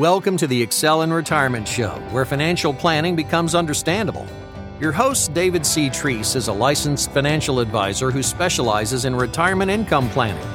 Welcome to the Excel in Retirement Show, where financial planning becomes understandable. Your host, David C. Treese, is a licensed financial advisor who specializes in retirement income planning.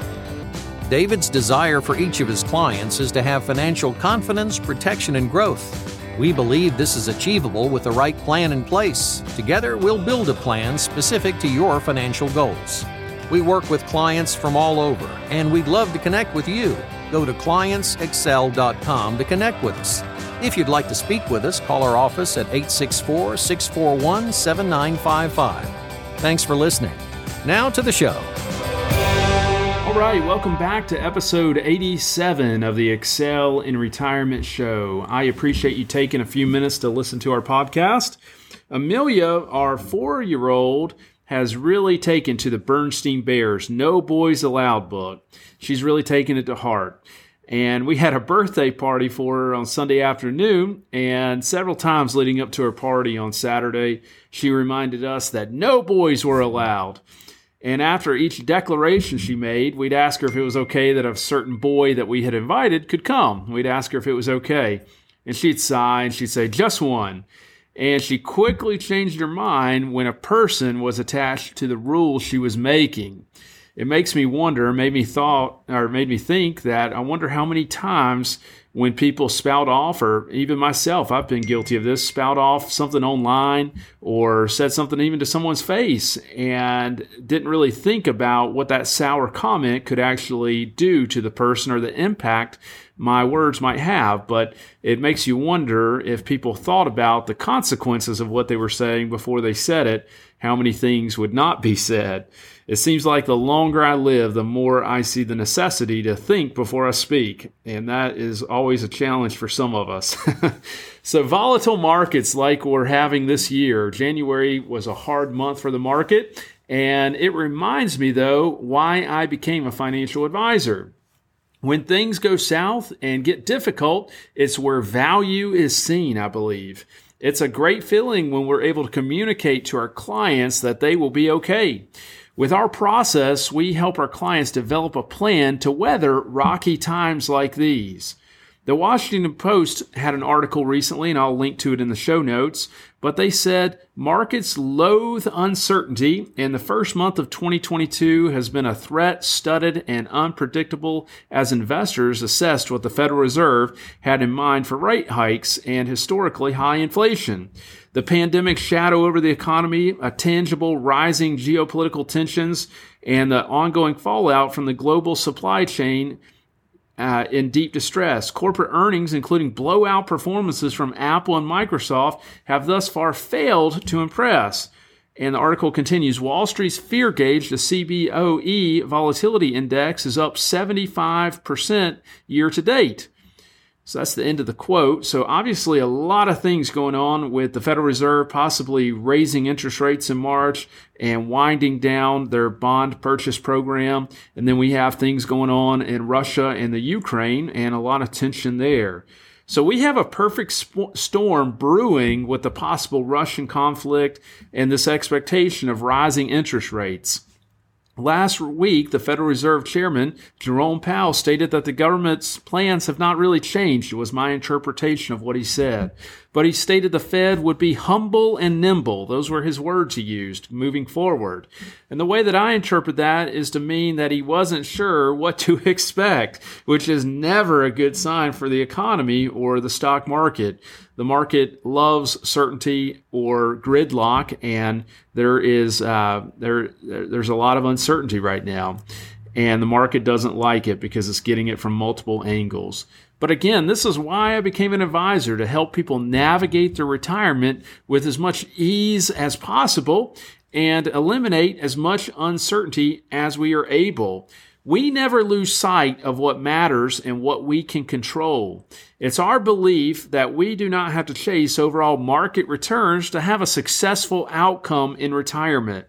David's desire for each of his clients is to have financial confidence, protection, and growth. We believe this is achievable with the right plan in place. Together, we'll build a plan specific to your financial goals. We work with clients from all over, and we'd love to connect with you. Go to clientsexcel.com to connect with us. If you'd like to speak with us, call our office at 864 641 7955. Thanks for listening. Now to the show. All right, welcome back to episode 87 of the Excel in Retirement Show. I appreciate you taking a few minutes to listen to our podcast. Amelia, our four year old, has really taken to the Berenstain Bears No Boys Allowed book. She's really taken it to heart. And we had a birthday party for her on Sunday afternoon, and several times leading up to her party on Saturday, she reminded us that no boys were allowed. And after each declaration she made, we'd ask her if it was okay that a certain boy that we had invited could come. We'd ask her if it was okay. And she'd sigh and she'd say, just one. And she quickly changed her mind when a person was attached to the rules she was making. It makes me wonder, made me thought, or made me think that I wonder how many times when people spout off, or even myself, I've been guilty of this, spout off something online or said something even to someone's face and didn't really think about what that sour comment could actually do to the person or the impact my words might have. But it makes you wonder if people thought about the consequences of what they were saying before they said it, how many things would not be said. It seems like the longer I live, the more I see the necessity to think before I speak. And that is always a challenge for some of us. so, volatile markets like we're having this year, January was a hard month for the market. And it reminds me, though, why I became a financial advisor. When things go south and get difficult, it's where value is seen, I believe. It's a great feeling when we're able to communicate to our clients that they will be okay. With our process, we help our clients develop a plan to weather rocky times like these. The Washington Post had an article recently, and I'll link to it in the show notes, but they said markets loathe uncertainty, and the first month of 2022 has been a threat studded and unpredictable as investors assessed what the Federal Reserve had in mind for rate hikes and historically high inflation. The pandemic shadow over the economy, a tangible rising geopolitical tensions, and the ongoing fallout from the global supply chain uh, in deep distress. Corporate earnings, including blowout performances from Apple and Microsoft, have thus far failed to impress. And the article continues Wall Street's fear gauge, the CBOE volatility index, is up 75% year to date. So that's the end of the quote. So obviously a lot of things going on with the Federal Reserve possibly raising interest rates in March and winding down their bond purchase program. And then we have things going on in Russia and the Ukraine and a lot of tension there. So we have a perfect sp- storm brewing with the possible Russian conflict and this expectation of rising interest rates. Last week, the Federal Reserve Chairman, Jerome Powell, stated that the government's plans have not really changed. It was my interpretation of what he said. But he stated the Fed would be humble and nimble. Those were his words he used moving forward. And the way that I interpret that is to mean that he wasn't sure what to expect, which is never a good sign for the economy or the stock market. The market loves certainty or gridlock, and there is uh, there there's a lot of uncertainty right now, and the market doesn't like it because it's getting it from multiple angles. But again, this is why I became an advisor to help people navigate their retirement with as much ease as possible and eliminate as much uncertainty as we are able. We never lose sight of what matters and what we can control. It's our belief that we do not have to chase overall market returns to have a successful outcome in retirement.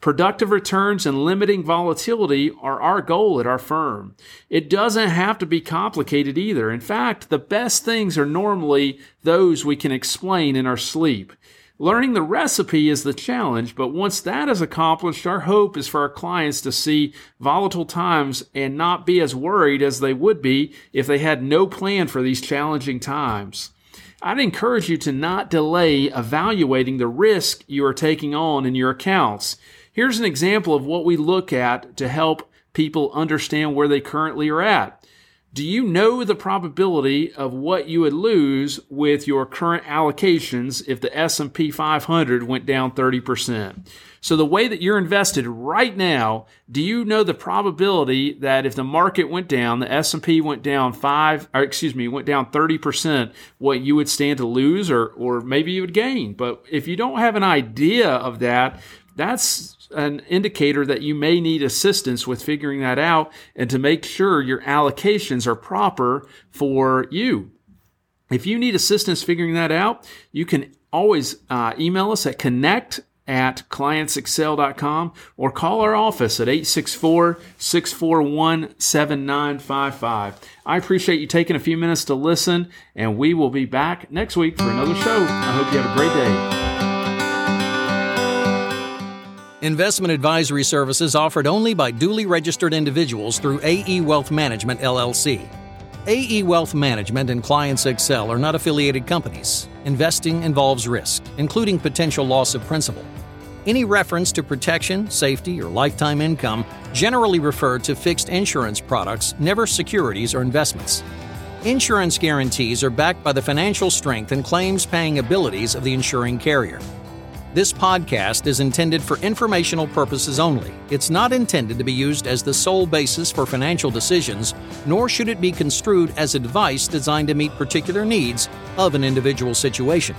Productive returns and limiting volatility are our goal at our firm. It doesn't have to be complicated either. In fact, the best things are normally those we can explain in our sleep. Learning the recipe is the challenge, but once that is accomplished, our hope is for our clients to see volatile times and not be as worried as they would be if they had no plan for these challenging times. I'd encourage you to not delay evaluating the risk you are taking on in your accounts. Here's an example of what we look at to help people understand where they currently are at. Do you know the probability of what you would lose with your current allocations if the S&P 500 went down 30%? So the way that you're invested right now, do you know the probability that if the market went down, the S&P went down 5 or excuse me, went down 30%, what you would stand to lose or or maybe you would gain? But if you don't have an idea of that, that's an indicator that you may need assistance with figuring that out and to make sure your allocations are proper for you. If you need assistance figuring that out, you can always uh, email us at connect at clientsexcel.com or call our office at 864 641 7955. I appreciate you taking a few minutes to listen, and we will be back next week for another show. I hope you have a great day. Investment advisory services offered only by duly registered individuals through AE Wealth Management LLC. AE Wealth Management and Clients Excel are not affiliated companies. Investing involves risk, including potential loss of principal. Any reference to protection, safety, or lifetime income generally refer to fixed insurance products, never securities or investments. Insurance guarantees are backed by the financial strength and claims paying abilities of the insuring carrier. This podcast is intended for informational purposes only. It's not intended to be used as the sole basis for financial decisions, nor should it be construed as advice designed to meet particular needs of an individual situation.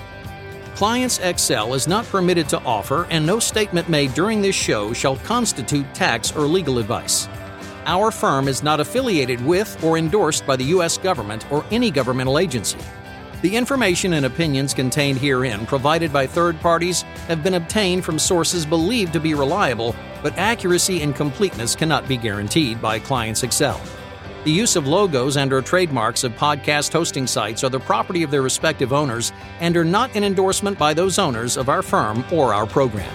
Clients Excel is not permitted to offer, and no statement made during this show shall constitute tax or legal advice. Our firm is not affiliated with or endorsed by the U.S. government or any governmental agency. The information and opinions contained herein, provided by third parties, have been obtained from sources believed to be reliable, but accuracy and completeness cannot be guaranteed by Clients Excel. The use of logos and or trademarks of podcast hosting sites are the property of their respective owners and are not an endorsement by those owners of our firm or our program.